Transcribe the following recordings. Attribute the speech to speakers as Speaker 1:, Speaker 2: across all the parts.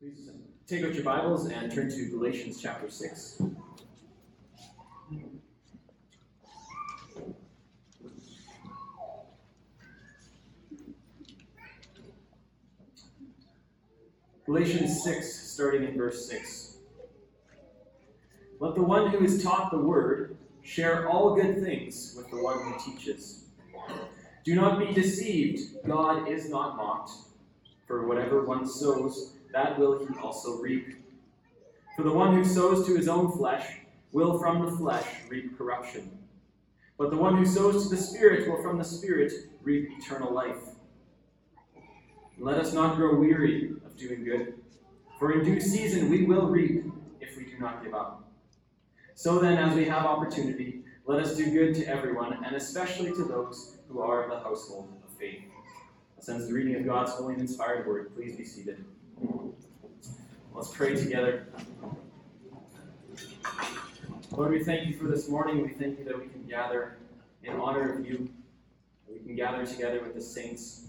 Speaker 1: Please take out your Bibles and turn to Galatians chapter 6. Galatians 6, starting in verse 6. Let the one who is taught the word share all good things with the one who teaches. Do not be deceived, God is not mocked. For whatever one sows, that will he also reap. For the one who sows to his own flesh will from the flesh reap corruption. But the one who sows to the Spirit will from the Spirit reap eternal life. Let us not grow weary of doing good, for in due season we will reap if we do not give up. So then, as we have opportunity, let us do good to everyone, and especially to those who are of the household of faith. Ends the reading of God's holy and inspired word. Please be seated. Let's pray together. Lord, we thank you for this morning. We thank you that we can gather in honor of you. We can gather together with the saints,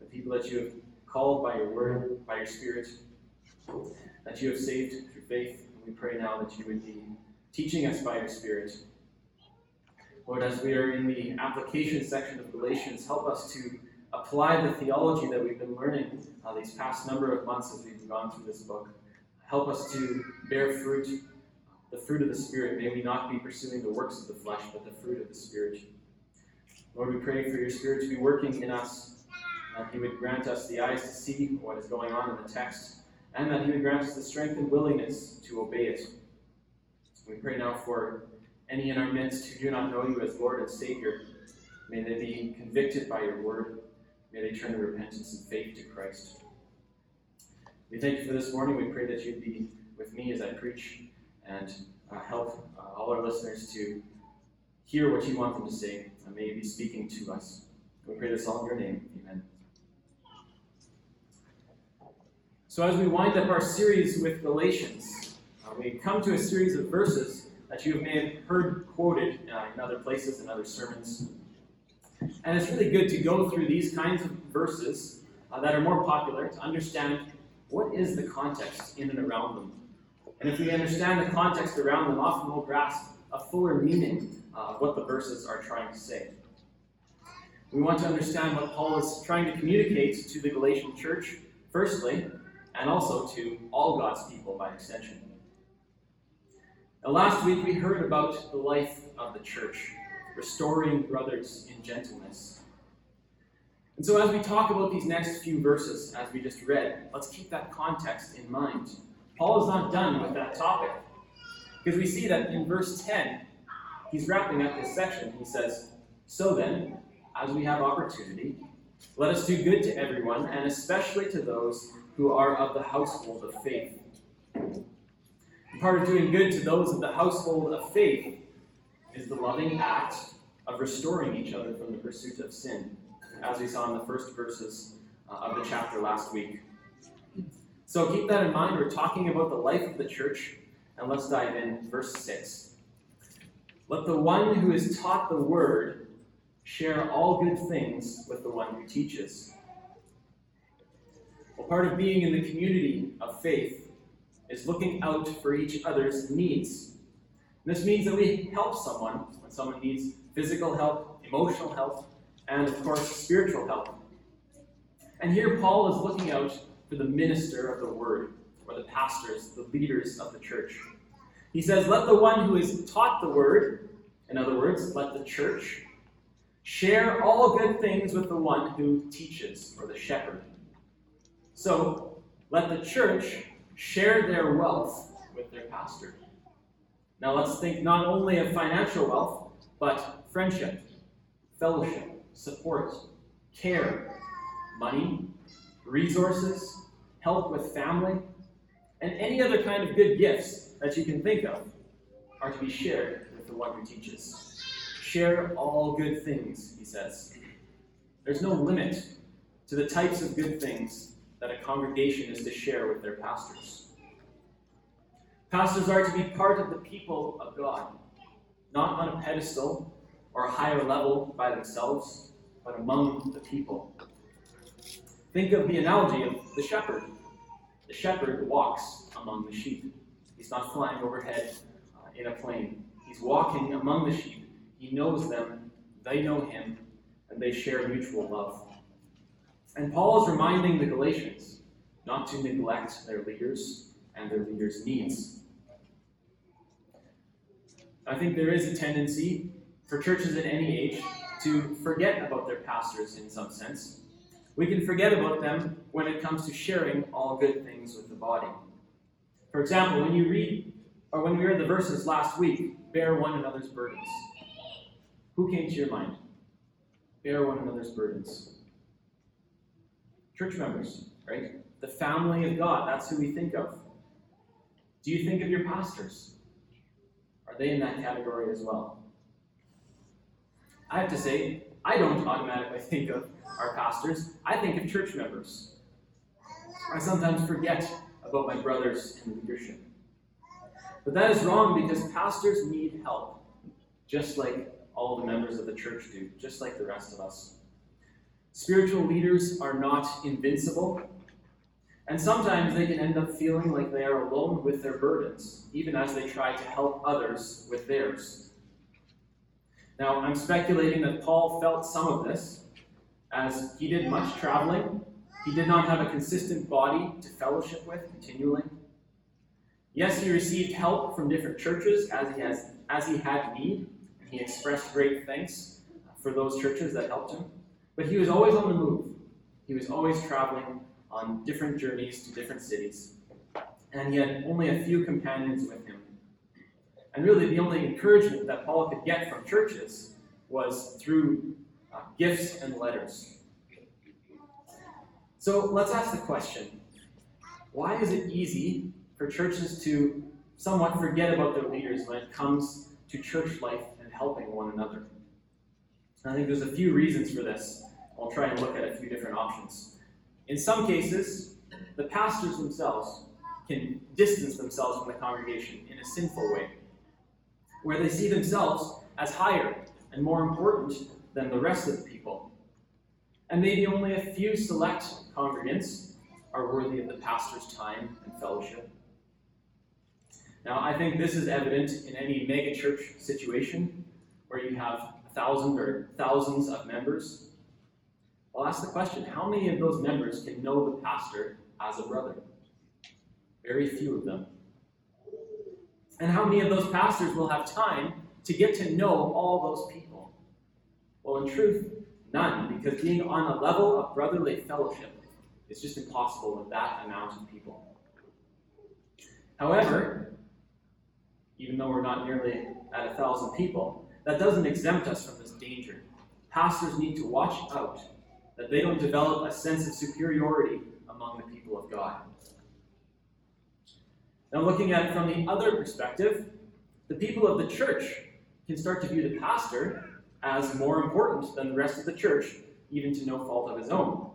Speaker 1: the people that you have called by your word, by your spirit, that you have saved through faith. And we pray now that you would be teaching us by your spirit. Lord, as we are in the application section of Galatians, help us to apply the theology that we've been learning uh, these past number of months as we've gone through this book. Help us to bear fruit, the fruit of the Spirit. May we not be pursuing the works of the flesh, but the fruit of the Spirit. Lord, we pray for your Spirit to be working in us, that He would grant us the eyes to see what is going on in the text, and that He would grant us the strength and willingness to obey it. We pray now for any in our midst who do not know you as Lord and Savior. May they be convicted by your word. May they turn to repentance and faith to Christ. We thank you for this morning. We pray that you'd be with me as I preach and uh, help uh, all our listeners to hear what you want them to say. And may you be speaking to us. We pray this all in your name. Amen. So, as we wind up our series with Galatians, uh, we come to a series of verses that you may have heard quoted uh, in other places and other sermons. And it's really good to go through these kinds of verses uh, that are more popular to understand what is the context in and around them. And if we understand the context around them, often we'll grasp a fuller meaning of what the verses are trying to say. We want to understand what Paul is trying to communicate to the Galatian church, firstly, and also to all God's people by extension. Now, last week we heard about the life of the church, restoring brothers in gentleness. And so, as we talk about these next few verses, as we just read, let's keep that context in mind. Paul is not done with that topic. Because we see that in verse 10, he's wrapping up this section. He says, So then, as we have opportunity, let us do good to everyone, and especially to those who are of the household of faith. Part of doing good to those of the household of faith is the loving act of restoring each other from the pursuit of sin, as we saw in the first verses uh, of the chapter last week. So keep that in mind. We're talking about the life of the church, and let's dive in. Verse 6. Let the one who is taught the word share all good things with the one who teaches. Well, part of being in the community of faith is looking out for each other's needs. This means that we help someone when someone needs physical help, emotional help, and of course, spiritual help. And here Paul is looking out for the minister of the word, or the pastors, the leaders of the church. He says, Let the one who is taught the word, in other words, let the church, share all good things with the one who teaches, or the shepherd. So, let the church share their wealth with their pastor. Now, let's think not only of financial wealth, but friendship, fellowship, support, care, money, resources, help with family, and any other kind of good gifts that you can think of are to be shared with the one who teaches. Share all good things, he says. There's no limit to the types of good things that a congregation is to share with their pastors. Pastors are to be part of the people of God, not on a pedestal or a higher level by themselves, but among the people. Think of the analogy of the shepherd. The shepherd walks among the sheep. He's not flying overhead uh, in a plane. He's walking among the sheep. He knows them, they know him, and they share mutual love. And Paul is reminding the Galatians not to neglect their leaders and their leaders' needs. I think there is a tendency for churches at any age to forget about their pastors in some sense. We can forget about them when it comes to sharing all good things with the body. For example, when you read, or when we read the verses last week, bear one another's burdens. Who came to your mind? Bear one another's burdens. Church members, right? The family of God, that's who we think of. Do you think of your pastors? Are they in that category as well? I have to say, I don't automatically think of our pastors, I think of church members. I sometimes forget about my brothers in leadership. But that is wrong because pastors need help, just like all the members of the church do, just like the rest of us. Spiritual leaders are not invincible, and sometimes they can end up feeling like they are alone with their burdens, even as they try to help others with theirs. Now, I'm speculating that Paul felt some of this, as he did much traveling. He did not have a consistent body to fellowship with continually. Yes, he received help from different churches as he, has, as he had need, and he expressed great thanks for those churches that helped him. But he was always on the move. He was always traveling on different journeys to different cities. And he had only a few companions with him. And really, the only encouragement that Paul could get from churches was through uh, gifts and letters. So let's ask the question why is it easy for churches to somewhat forget about their leaders when it comes to church life and helping one another? I think there's a few reasons for this. I'll try and look at a few different options. In some cases, the pastors themselves can distance themselves from the congregation in a sinful way, where they see themselves as higher and more important than the rest of the people. And maybe only a few select congregants are worthy of the pastor's time and fellowship. Now, I think this is evident in any megachurch situation where you have a thousand or thousands of members I'll ask the question how many of those members can know the pastor as a brother? Very few of them. And how many of those pastors will have time to get to know all those people? Well, in truth, none, because being on a level of brotherly fellowship is just impossible with that amount of people. However, even though we're not nearly at a thousand people, that doesn't exempt us from this danger. Pastors need to watch out that they don't develop a sense of superiority among the people of God. Now, looking at it from the other perspective, the people of the church can start to view the pastor as more important than the rest of the church, even to no fault of his own.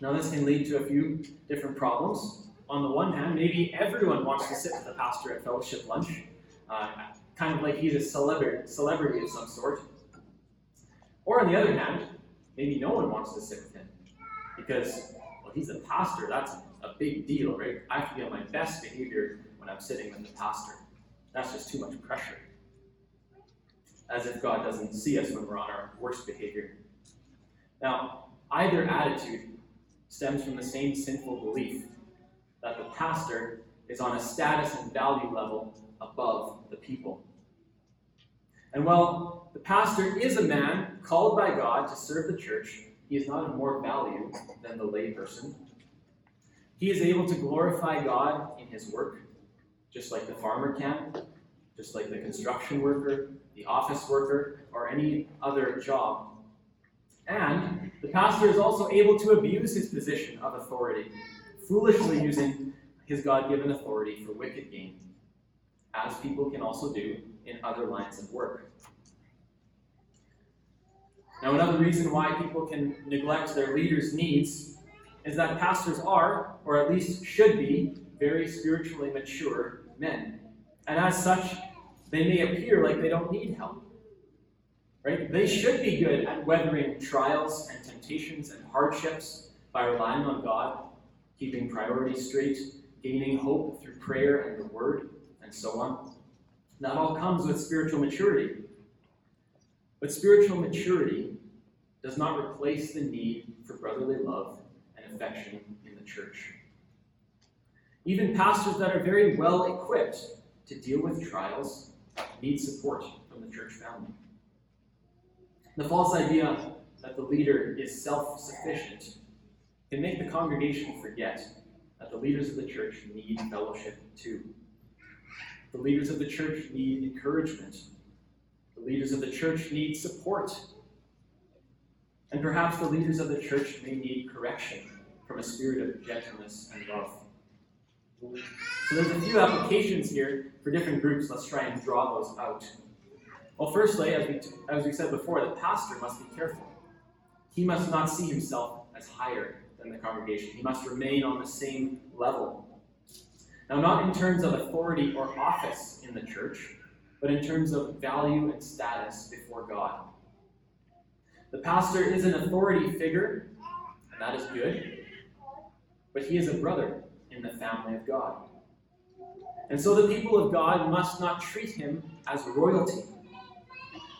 Speaker 1: Now, this can lead to a few different problems. On the one hand, maybe everyone wants to sit with the pastor at fellowship lunch, uh, kind of like he's a celebrity, celebrity of some sort. Or on the other hand, maybe no one wants to sit with him because, well, he's a pastor. That's a big deal, right? I have to be on my best behavior when I'm sitting with the pastor. That's just too much pressure. As if God doesn't see us when we're on our worst behavior. Now, either attitude stems from the same sinful belief that the pastor is on a status and value level above the people. And while the pastor is a man called by God to serve the church, he is not of more value than the layperson. He is able to glorify God in his work, just like the farmer can, just like the construction worker, the office worker, or any other job. And the pastor is also able to abuse his position of authority, foolishly using his God given authority for wicked gain, as people can also do in other lines of work. Now, another reason why people can neglect their leaders' needs is that pastors are, or at least should be, very spiritually mature men. And as such, they may appear like they don't need help. Right? They should be good at weathering trials and temptations and hardships by relying on God. keeping priorities straight, gaining hope through prayer and the word, and so on. That all comes with spiritual maturity. But spiritual maturity does not replace the need for brotherly love and affection in the church. Even pastors that are very well equipped to deal with trials need support from the church family. The false idea that the leader is self sufficient can make the congregation forget that the leaders of the church need fellowship too. The leaders of the church need encouragement. The leaders of the church need support. And perhaps the leaders of the church may need correction from a spirit of gentleness and love. So there's a few applications here for different groups. Let's try and draw those out. Well, firstly, as we, as we said before, the pastor must be careful. He must not see himself as higher than the congregation. He must remain on the same level. Now, not in terms of authority or office in the church, but in terms of value and status before God. The pastor is an authority figure, and that is good, but he is a brother in the family of God. And so the people of God must not treat him as royalty.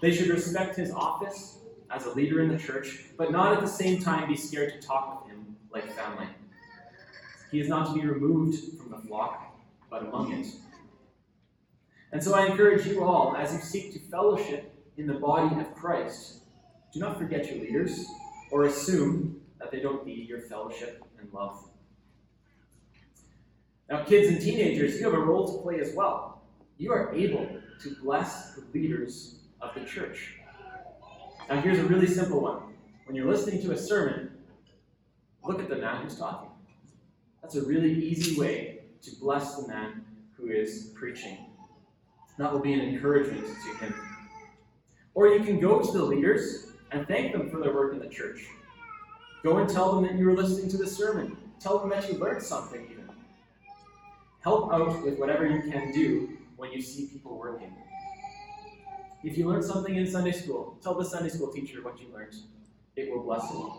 Speaker 1: They should respect his office as a leader in the church, but not at the same time be scared to talk with him like family. He is not to be removed from the flock, but among it. And so I encourage you all, as you seek to fellowship in the body of Christ, do not forget your leaders or assume that they don't need your fellowship and love. Now, kids and teenagers, you have a role to play as well. You are able to bless the leaders of the church. Now, here's a really simple one. When you're listening to a sermon, look at the man who's talking. That's a really easy way to bless the man who is preaching. That will be an encouragement to him. Or you can go to the leaders and thank them for their work in the church. Go and tell them that you were listening to the sermon. Tell them that you learned something, even. Help out with whatever you can do when you see people working. If you learned something in Sunday school, tell the Sunday school teacher what you learned. It will bless them.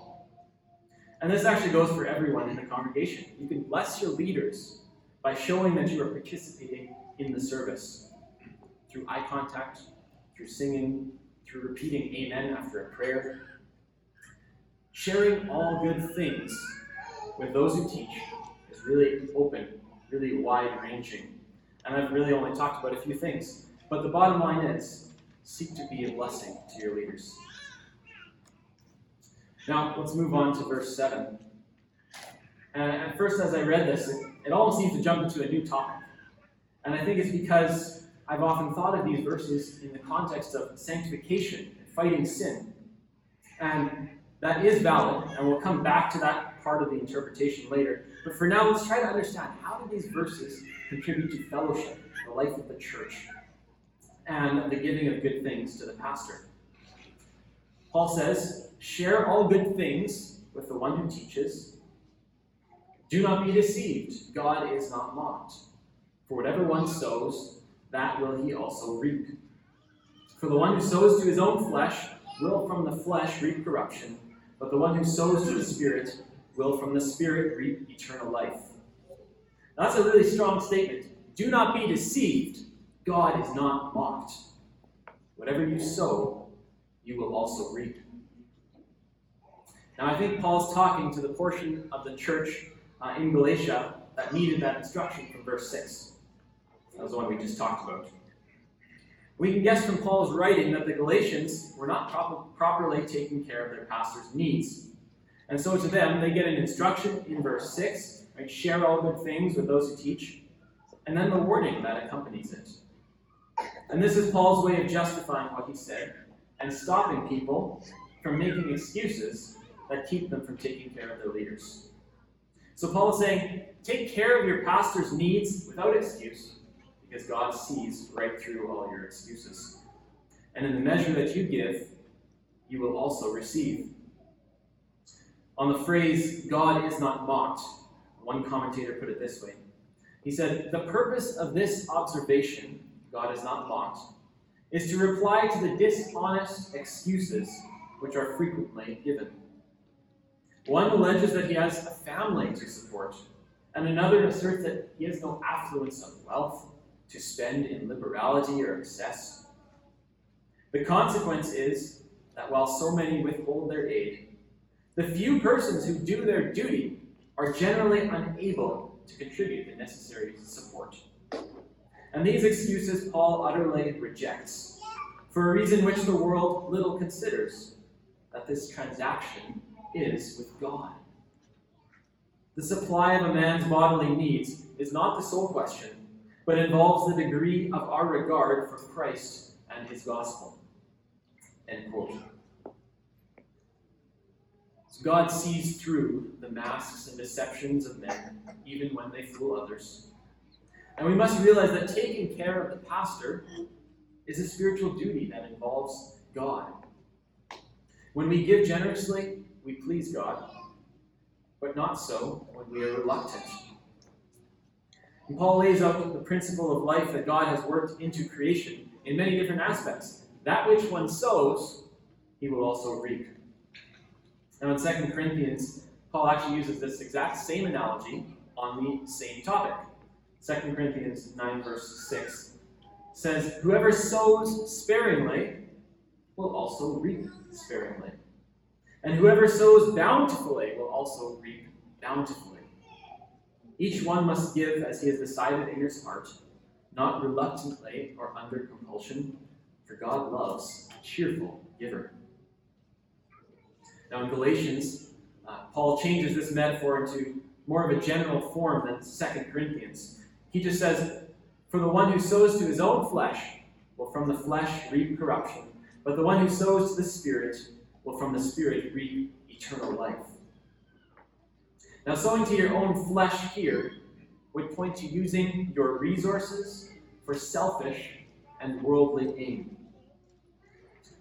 Speaker 1: And this actually goes for everyone in the congregation. You can bless your leaders by showing that you are participating in the service through eye contact, through singing, through repeating amen after a prayer. Sharing all good things with those who teach is really open, really wide ranging. And I've really only talked about a few things. But the bottom line is seek to be a blessing to your leaders. Now, let's move on to verse 7. And at first, as I read this, it, it almost seems to jump into a new topic. And I think it's because I've often thought of these verses in the context of sanctification and fighting sin. And that is valid, and we'll come back to that part of the interpretation later. But for now, let's try to understand how do these verses contribute to fellowship, the life of the church, and the giving of good things to the pastor. Paul says, Share all good things with the one who teaches. Do not be deceived. God is not mocked. For whatever one sows, that will he also reap. For the one who sows to his own flesh will from the flesh reap corruption, but the one who sows to the Spirit will from the Spirit reap eternal life. That's a really strong statement. Do not be deceived. God is not mocked. Whatever you sow, you will also reap. Now, I think Paul's talking to the portion of the church uh, in Galatia that needed that instruction from verse 6. That was the one we just talked about. We can guess from Paul's writing that the Galatians were not properly taking care of their pastor's needs. And so to them, they get an instruction in verse 6 right? share all good things with those who teach, and then the warning that accompanies it. And this is Paul's way of justifying what he said and stopping people from making excuses that keep them from taking care of their leaders. So Paul is saying, take care of your pastor's needs without excuse, because God sees right through all your excuses. And in the measure that you give, you will also receive. On the phrase, God is not mocked, one commentator put it this way. He said, The purpose of this observation, God is not mocked, is to reply to the dishonest excuses which are frequently given. One alleges that he has a family to support, and another asserts that he has no affluence of wealth to spend in liberality or excess. The consequence is that while so many withhold their aid, the few persons who do their duty are generally unable to contribute the necessary support. And these excuses Paul utterly rejects, for a reason which the world little considers that this transaction is with God. The supply of a man's bodily needs is not the sole question, but involves the degree of our regard for Christ and his gospel. End quote. So God sees through the masks and deceptions of men, even when they fool others. And we must realize that taking care of the pastor is a spiritual duty that involves God. When we give generously, we please God, but not so when we are reluctant. And Paul lays out the principle of life that God has worked into creation in many different aspects. That which one sows, he will also reap. Now, in 2 Corinthians, Paul actually uses this exact same analogy on the same topic. 2 Corinthians 9, verse 6 says, Whoever sows sparingly will also reap sparingly. And whoever sows bountifully will also reap bountifully. Each one must give as he has decided in his heart, not reluctantly or under compulsion, for God loves a cheerful giver. Now, in Galatians, uh, Paul changes this metaphor into more of a general form than 2 Corinthians. He just says, For the one who sows to his own flesh will from the flesh reap corruption, but the one who sows to the Spirit will from the Spirit reap eternal life. Now, sowing to your own flesh here would point to using your resources for selfish and worldly aim.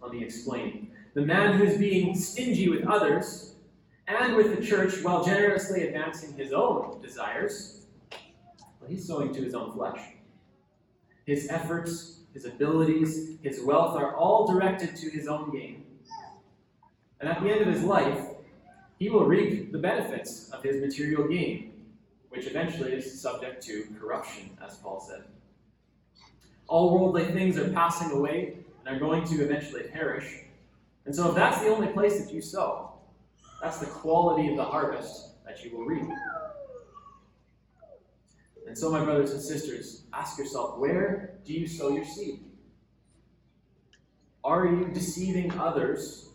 Speaker 1: Let me explain. The man who is being stingy with others and with the church while generously advancing his own desires, well, he's sowing to his own flesh. His efforts, his abilities, his wealth are all directed to his own gain. And at the end of his life, he will reap the benefits of his material gain, which eventually is subject to corruption, as Paul said. All worldly things are passing away and are going to eventually perish. And so, if that's the only place that you sow, that's the quality of the harvest that you will reap. And so, my brothers and sisters, ask yourself where do you sow your seed? Are you deceiving others,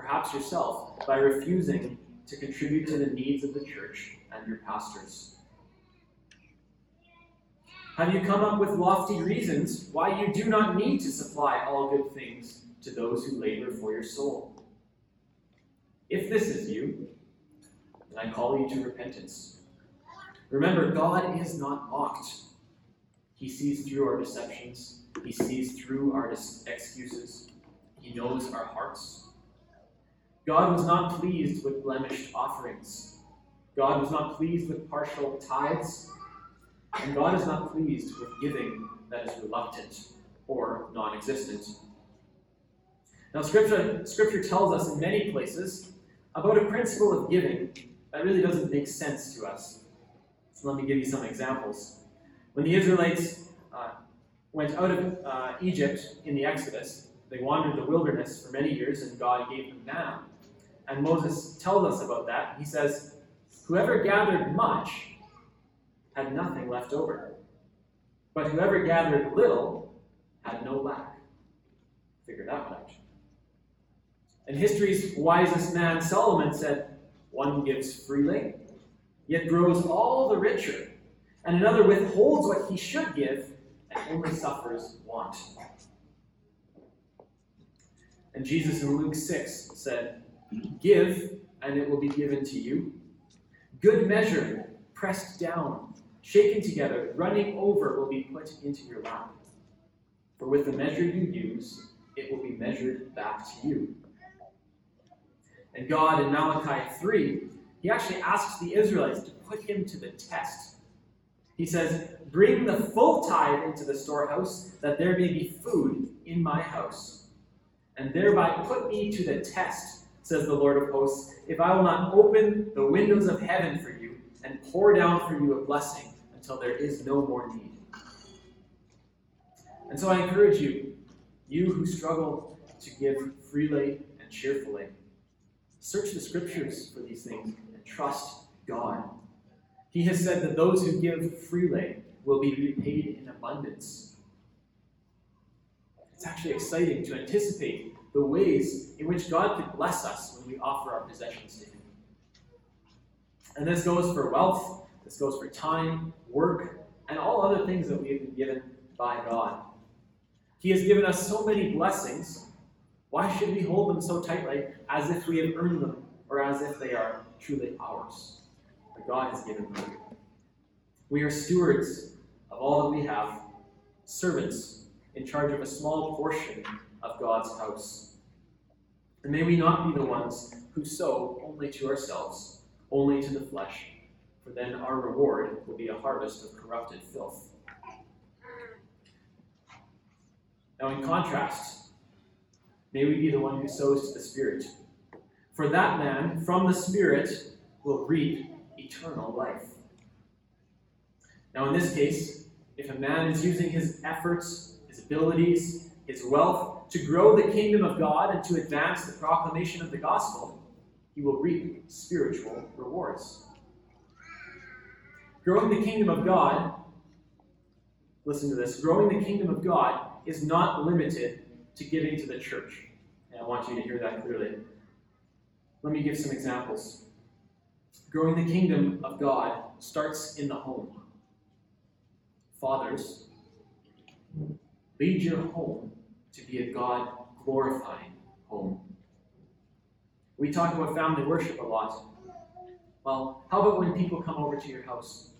Speaker 1: perhaps yourself, by refusing to contribute to the needs of the church and your pastors? Have you come up with lofty reasons why you do not need to supply all good things to those who labor for your soul? If this is you, then I call you to repentance. Remember, God is not mocked. He sees through our deceptions, He sees through our excuses, He knows our hearts. God was not pleased with blemished offerings. God was not pleased with partial tithes. And God is not pleased with giving that is reluctant or non existent. Now, scripture, scripture tells us in many places about a principle of giving that really doesn't make sense to us. So let me give you some examples. When the Israelites uh, went out of uh, Egypt in the Exodus, they wandered the wilderness for many years, and God gave them manna. And Moses tells us about that. He says, Whoever gathered much had nothing left over, but whoever gathered little had no lack. Figure that one out. And history's wisest man, Solomon, said, One gives freely, yet grows all the richer, and another withholds what he should give and only suffers want. And Jesus in Luke 6 said, Give, and it will be given to you. Good measure, pressed down, shaken together, running over, will be put into your lap. For with the measure you use, it will be measured back to you. And God in Malachi 3, he actually asks the Israelites to put him to the test. He says, Bring the full tithe into the storehouse, that there may be food in my house, and thereby put me to the test says the Lord of hosts, if I will not open the windows of heaven for you and pour down for you a blessing until there is no more need. And so I encourage you, you who struggle to give freely and cheerfully, search the scriptures for these things and trust God. He has said that those who give freely will be repaid in abundance. It's actually exciting to anticipate the ways in which God could bless us when we offer our possessions to Him. And this goes for wealth, this goes for time, work, and all other things that we have been given by God. He has given us so many blessings. Why should we hold them so tightly as if we have earned them or as if they are truly ours? But God has given them. We are stewards of all that we have, servants in charge of a small portion of God's house. And may we not be the ones who sow only to ourselves, only to the flesh, for then our reward will be a harvest of corrupted filth. Now, in contrast, may we be the one who sows to the Spirit. For that man from the Spirit will reap eternal life. Now, in this case, if a man is using his efforts, his abilities, his wealth to grow the kingdom of God and to advance the proclamation of the gospel, he will reap spiritual rewards. Growing the kingdom of God, listen to this, growing the kingdom of God is not limited to giving to the church. And I want you to hear that clearly. Let me give some examples. Growing the kingdom of God starts in the home. Fathers, lead your home to be a God glorifying home. We talk about family worship a lot. Well, how about when people come over to your house?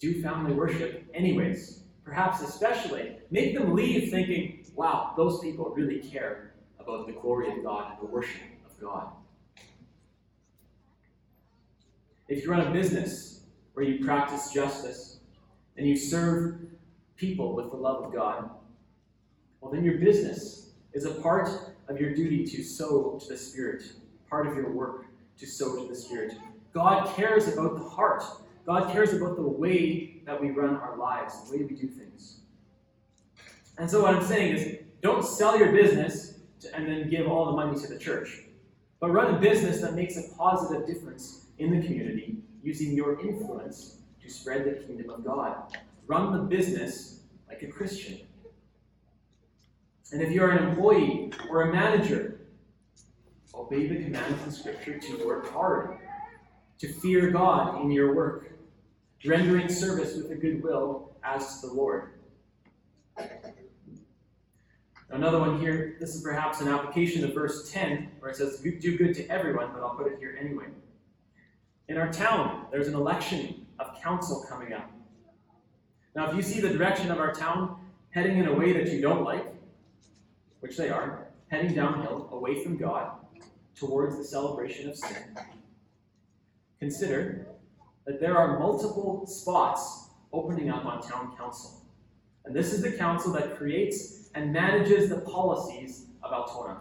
Speaker 1: Do family worship anyways perhaps especially, make them leave thinking, wow, those people really care about the glory of God and the worship of God. If you run a business where you practice justice and you serve people with the love of God, well, then your business is a part of your duty to sow to the Spirit, part of your work to sow to the Spirit. God cares about the heart. God cares about the way that we run our lives, the way we do things. And so, what I'm saying is, don't sell your business to, and then give all the money to the church, but run a business that makes a positive difference in the community using your influence to spread the kingdom of God. Run the business like a Christian. And if you're an employee or a manager, obey the commands in Scripture to work hard, to fear God in your work, rendering service with a good will as to the Lord. Another one here, this is perhaps an application of verse 10, where it says, Do good to everyone, but I'll put it here anyway. In our town, there's an election of council coming up. Now, if you see the direction of our town heading in a way that you don't like, which they are, heading downhill away from God towards the celebration of sin, consider that there are multiple spots opening up on town council. And this is the council that creates and manages the policies of Altona.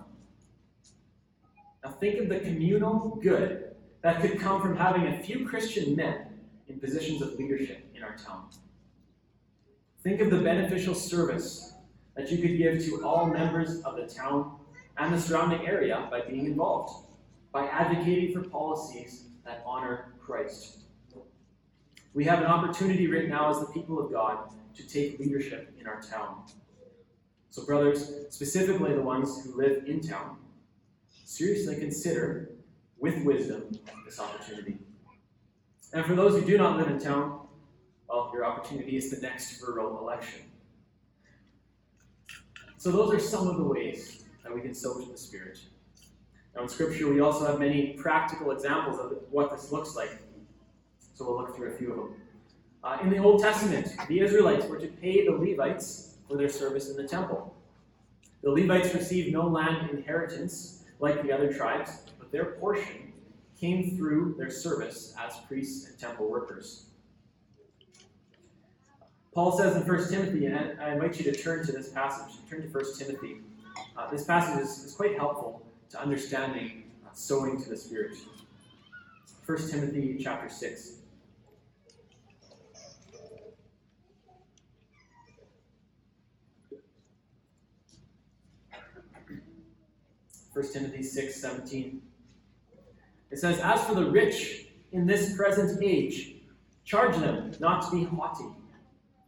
Speaker 1: Now think of the communal good that could come from having a few Christian men in positions of leadership in our town. Think of the beneficial service that you could give to all members of the town and the surrounding area by being involved, by advocating for policies that honor Christ. We have an opportunity right now as the people of God to take leadership in our town. So, brothers, specifically the ones who live in town, seriously consider with wisdom this opportunity. And for those who do not live in town, well, your opportunity is the next rural election. So, those are some of the ways that we can sow to the Spirit. Now, in Scripture, we also have many practical examples of what this looks like so we'll look through a few of them. Uh, in the Old Testament, the Israelites were to pay the Levites for their service in the temple. The Levites received no land inheritance like the other tribes, but their portion came through their service as priests and temple workers. Paul says in 1 Timothy, and I invite you to turn to this passage, turn to 1 Timothy. Uh, this passage is, is quite helpful to understanding uh, sowing to the Spirit. 1 Timothy chapter 6. First Timothy 6, 17. It says, As for the rich in this present age, charge them not to be haughty,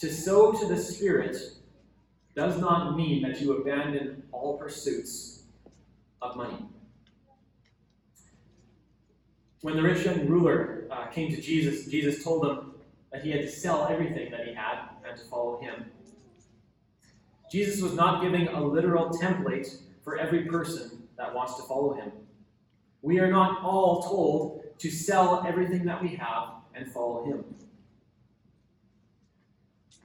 Speaker 1: To sow to the Spirit does not mean that you abandon all pursuits of money. When the rich young ruler uh, came to Jesus, Jesus told him that he had to sell everything that he had and to follow him. Jesus was not giving a literal template for every person that wants to follow him. We are not all told to sell everything that we have and follow him.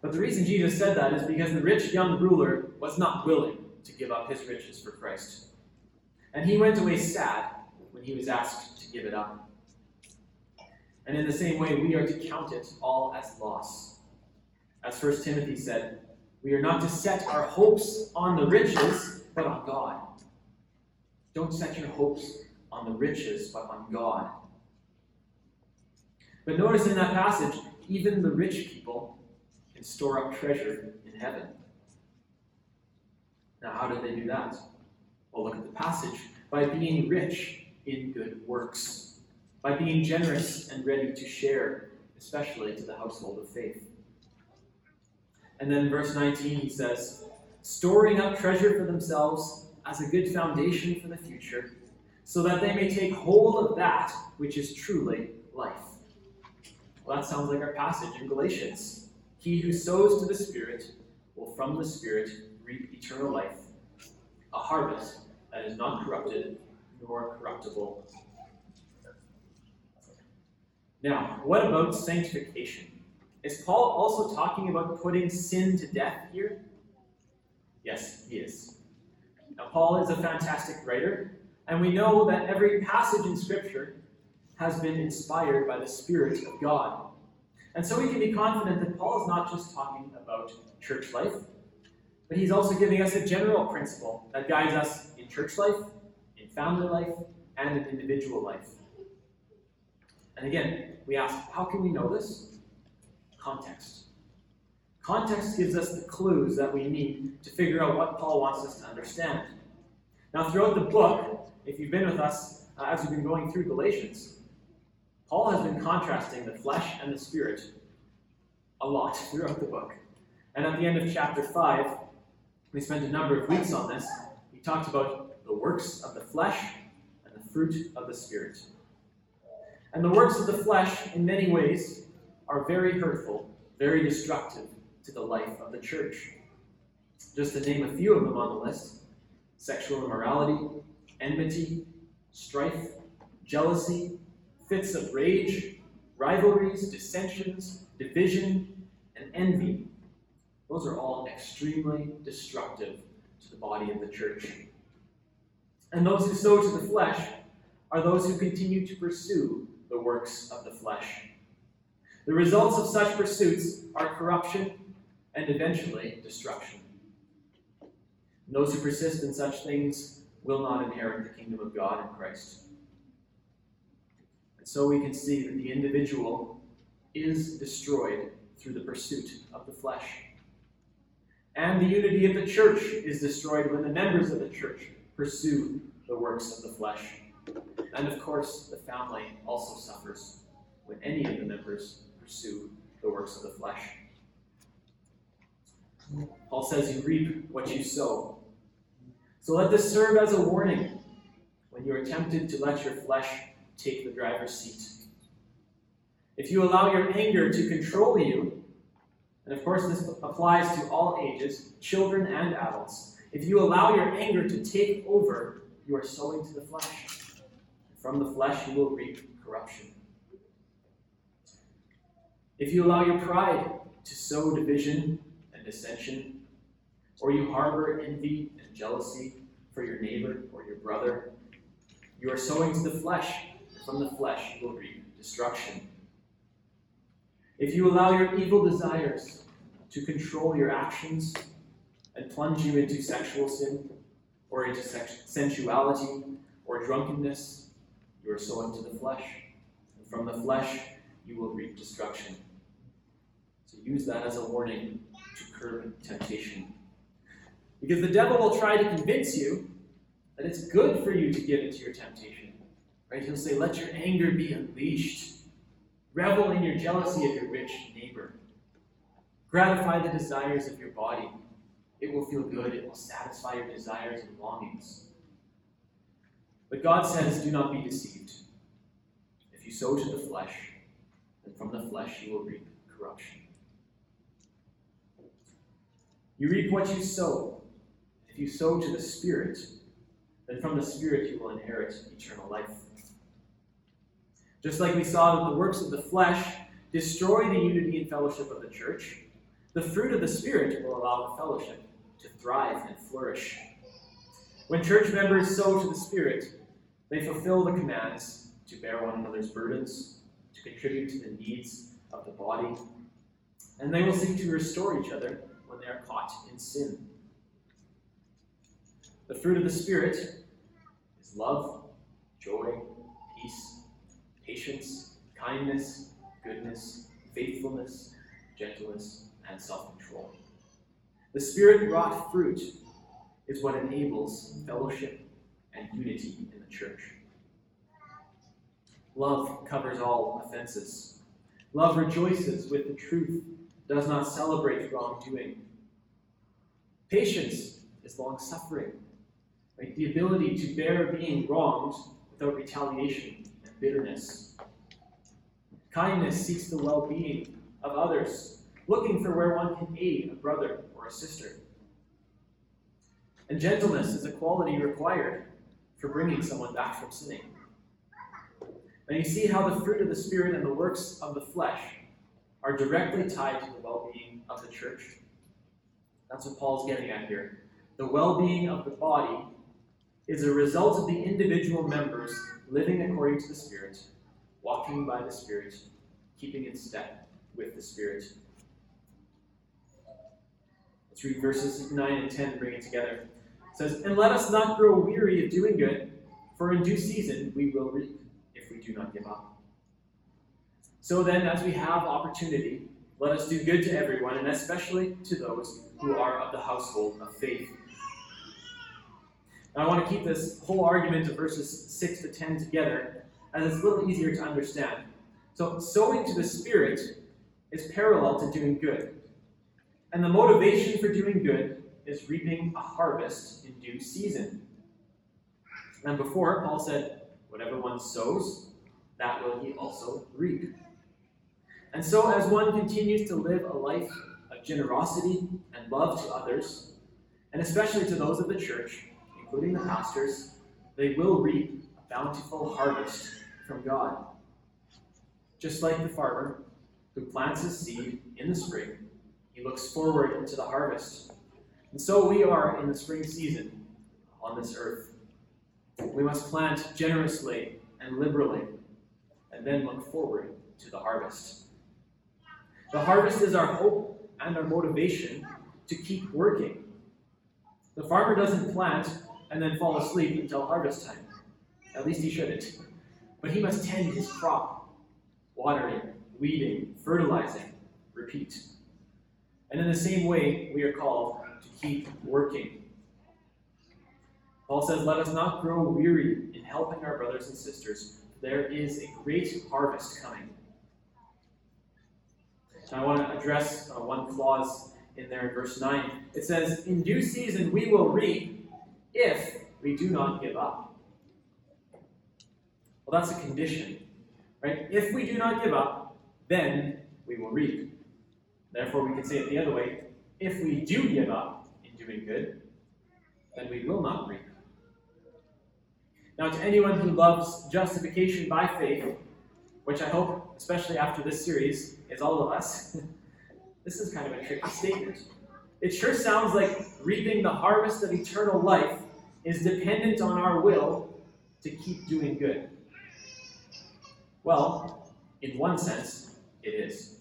Speaker 1: But the reason Jesus said that is because the rich young ruler was not willing to give up his riches for Christ. And he went away sad when he was asked to give it up. And in the same way, we are to count it all as loss. As 1 Timothy said, we are not to set our hopes on the riches, but on God. Don't set your hopes on the riches, but on God. But notice in that passage, even the rich people can store up treasure in heaven. Now, how did they do that? Well, look at the passage. By being rich in good works, by being generous and ready to share, especially to the household of faith. And then verse 19, he says, storing up treasure for themselves as a good foundation for the future, so that they may take hold of that which is truly life. Well, that sounds like our passage in Galatians. He who sows to the Spirit will from the Spirit reap eternal life, a harvest that is not corrupted nor corruptible. Now, what about sanctification? Is Paul also talking about putting sin to death here? Yes, he is. Now, Paul is a fantastic writer, and we know that every passage in Scripture has been inspired by the Spirit of God. And so we can be confident that Paul is not just talking about church life, but he's also giving us a general principle that guides us in church life, in family life, and in individual life. And again, we ask, how can we know this? Context. Context gives us the clues that we need to figure out what Paul wants us to understand. Now, throughout the book, if you've been with us uh, as we've been going through Galatians, Paul has been contrasting the flesh and the spirit a lot throughout the book. And at the end of chapter 5, we spent a number of weeks on this. He talked about the works of the flesh and the fruit of the spirit. And the works of the flesh, in many ways, are very hurtful, very destructive to the life of the church. Just to name a few of them on the list sexual immorality, enmity, strife, jealousy, fits of rage, rivalries, dissensions, division, and envy. Those are all extremely destructive to the body of the church. And those who sow to the flesh are those who continue to pursue the works of the flesh. The results of such pursuits are corruption and eventually destruction. And those who persist in such things will not inherit the kingdom of God in Christ. And so we can see that the individual is destroyed through the pursuit of the flesh. And the unity of the church is destroyed when the members of the church pursue the works of the flesh. And of course, the family also suffers when any of the members pursue the works of the flesh. Paul says, You reap what you sow. So let this serve as a warning when you are tempted to let your flesh take the driver's seat. If you allow your anger to control you, and of course this applies to all ages, children and adults, if you allow your anger to take over, you are sowing to the flesh. From the flesh you will reap corruption. If you allow your pride to sow division and dissension, or you harbor envy and jealousy for your neighbor or your brother, you are sowing to the flesh, from the flesh you will reap destruction. If you allow your evil desires to control your actions and plunge you into sexual sin, or into sensuality, or drunkenness, you are sowing to the flesh. And from the flesh, you will reap destruction. So use that as a warning to curb temptation. Because the devil will try to convince you that it's good for you to give into your temptation. Right? He'll say, Let your anger be unleashed. Revel in your jealousy of your rich neighbor. Gratify the desires of your body. It will feel good. It will satisfy your desires and longings. But God says, Do not be deceived. If you sow to the flesh, then from the flesh you will reap corruption. You reap what you sow. If you sow to the Spirit, then from the Spirit you will inherit eternal life. Just like we saw that the works of the flesh destroy the unity and fellowship of the church, the fruit of the Spirit will allow the fellowship to thrive and flourish. When church members sow to the Spirit, they fulfill the commands to bear one another's burdens, to contribute to the needs of the body, and they will seek to restore each other when they are caught in sin. The fruit of the Spirit is love, joy, peace, patience, kindness, goodness, faithfulness, gentleness, and self control. The Spirit wrought fruit is what enables fellowship and unity in the church. Love covers all offenses. Love rejoices with the truth, does not celebrate wrongdoing. Patience is long suffering, right? the ability to bear being wronged without retaliation bitterness. Kindness seeks the well being of others, looking for where one can aid a brother or a sister. And gentleness is a quality required for bringing someone back from sinning. And you see how the fruit of the Spirit and the works of the flesh are directly tied to the well being of the church. That's what Paul's getting at here. The well being of the body is a result of the individual members living according to the Spirit, walking by the Spirit, keeping in step with the Spirit. Let's read verses 9 and 10 bring it together. It says, And let us not grow weary of doing good, for in due season we will reap if we do not give up. So then, as we have opportunity, let us do good to everyone, and especially to those who are of the household of faith. Now, I want to keep this whole argument of verses 6 to 10 together, as it's a little easier to understand. So, sowing to the Spirit is parallel to doing good. And the motivation for doing good is reaping a harvest in due season. And before, Paul said, Whatever one sows, that will he also reap. And so, as one continues to live a life of generosity and love to others, and especially to those of the church, including the pastors, they will reap a bountiful harvest from God. Just like the farmer who plants his seed in the spring, he looks forward into the harvest. And so we are in the spring season on this earth. We must plant generously and liberally, and then look forward to the harvest. The harvest is our hope and our motivation to keep working. The farmer doesn't plant and then fall asleep until harvest time. At least he shouldn't. But he must tend his crop, watering, weeding, fertilizing, repeat. And in the same way, we are called to keep working Paul says, Let us not grow weary in helping our brothers and sisters. There is a great harvest coming. I want to address uh, one clause in there in verse 9. It says, In due season we will reap if we do not give up. Well, that's a condition, right? If we do not give up, then we will reap. Therefore, we can say it the other way if we do give up in doing good, then we will not reap. Now, to anyone who loves justification by faith, which I hope, especially after this series, is all of us, this is kind of a tricky statement. It sure sounds like reaping the harvest of eternal life is dependent on our will to keep doing good. Well, in one sense, it is.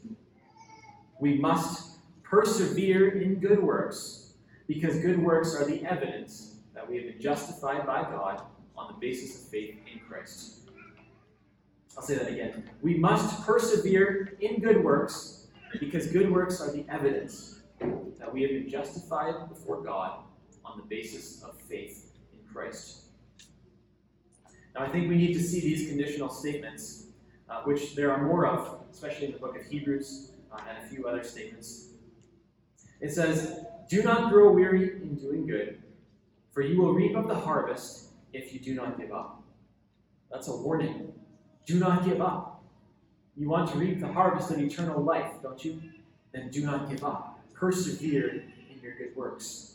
Speaker 1: We must persevere in good works because good works are the evidence that we have been justified by God on the basis of faith in Christ. I'll say that again. We must persevere in good works because good works are the evidence that we have been justified before God on the basis of faith Christ. Now, I think we need to see these conditional statements, uh, which there are more of, especially in the book of Hebrews uh, and a few other statements. It says, Do not grow weary in doing good, for you will reap of the harvest if you do not give up. That's a warning. Do not give up. You want to reap the harvest of eternal life, don't you? Then do not give up. Persevere in your good works.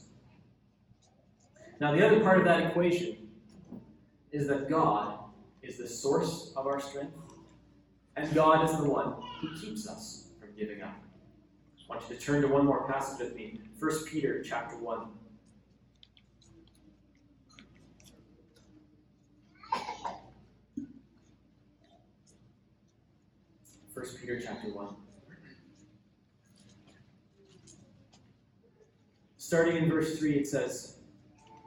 Speaker 1: Now, the other part of that equation is that God is the source of our strength, and God is the one who keeps us from giving up. I want you to turn to one more passage with me 1 Peter chapter 1. 1 Peter chapter 1. Starting in verse 3, it says,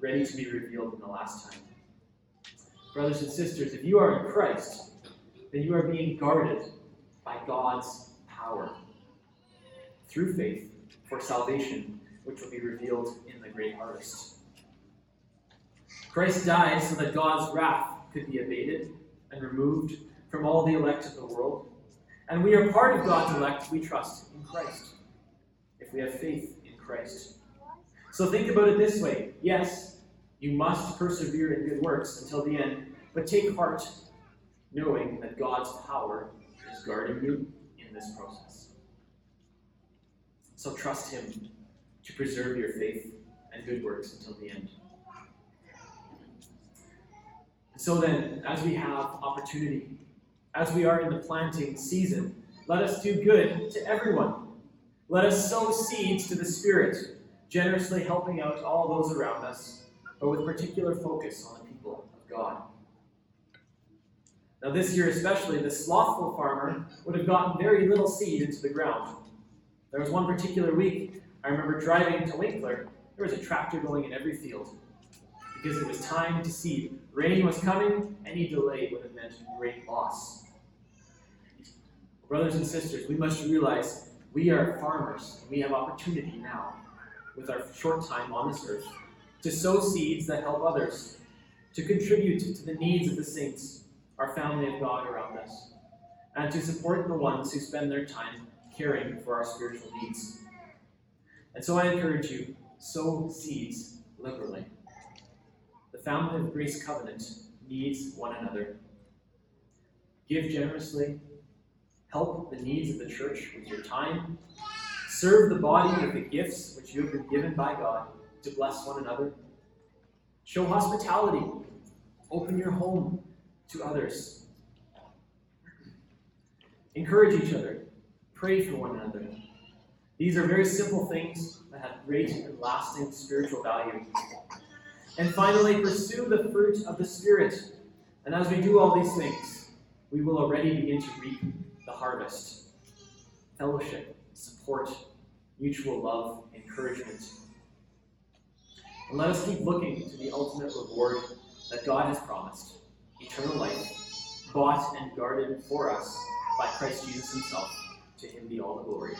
Speaker 1: ready to be revealed in the last time. Brothers and sisters, if you are in Christ, then you are being guarded by God's power through faith for salvation, which will be revealed in the great harvest. Christ died so that God's wrath could be abated and removed from all the elect of the world and we are part of God's elect. We trust in Christ. If we have faith in Christ. So think about it this way. Yes, you must persevere in good works until the end, but take heart knowing that God's power is guarding you in this process. So trust Him to preserve your faith and good works until the end. So then, as we have opportunity as we are in the planting season. Let us do good to everyone. Let us sow seeds to the Spirit, generously helping out all those around us, but with particular focus on the people of God. Now, this year especially, the slothful farmer would have gotten very little seed into the ground. There was one particular week, I remember driving to Winkler, there was a tractor going in every field because it was time to seed. Rain was coming, any delay would have meant great loss. Brothers and sisters, we must realize we are farmers. And we have opportunity now, with our short time on this earth, to sow seeds that help others, to contribute to the needs of the saints, our family of God around us, and to support the ones who spend their time caring for our spiritual needs. And so I encourage you, sow seeds liberally. The family of Grace Covenant needs one another. Give generously Help the needs of the church with your time. Serve the body with the gifts which you have been given by God to bless one another. Show hospitality. Open your home to others. Encourage each other. Pray for one another. These are very simple things that have great and lasting spiritual value. And finally, pursue the fruit of the Spirit. And as we do all these things, we will already begin to reap the harvest fellowship, support, mutual love, encouragement. And let us keep looking to the ultimate reward that God has promised eternal life, bought and guarded for us by Christ Jesus Himself. To Him be all the glory.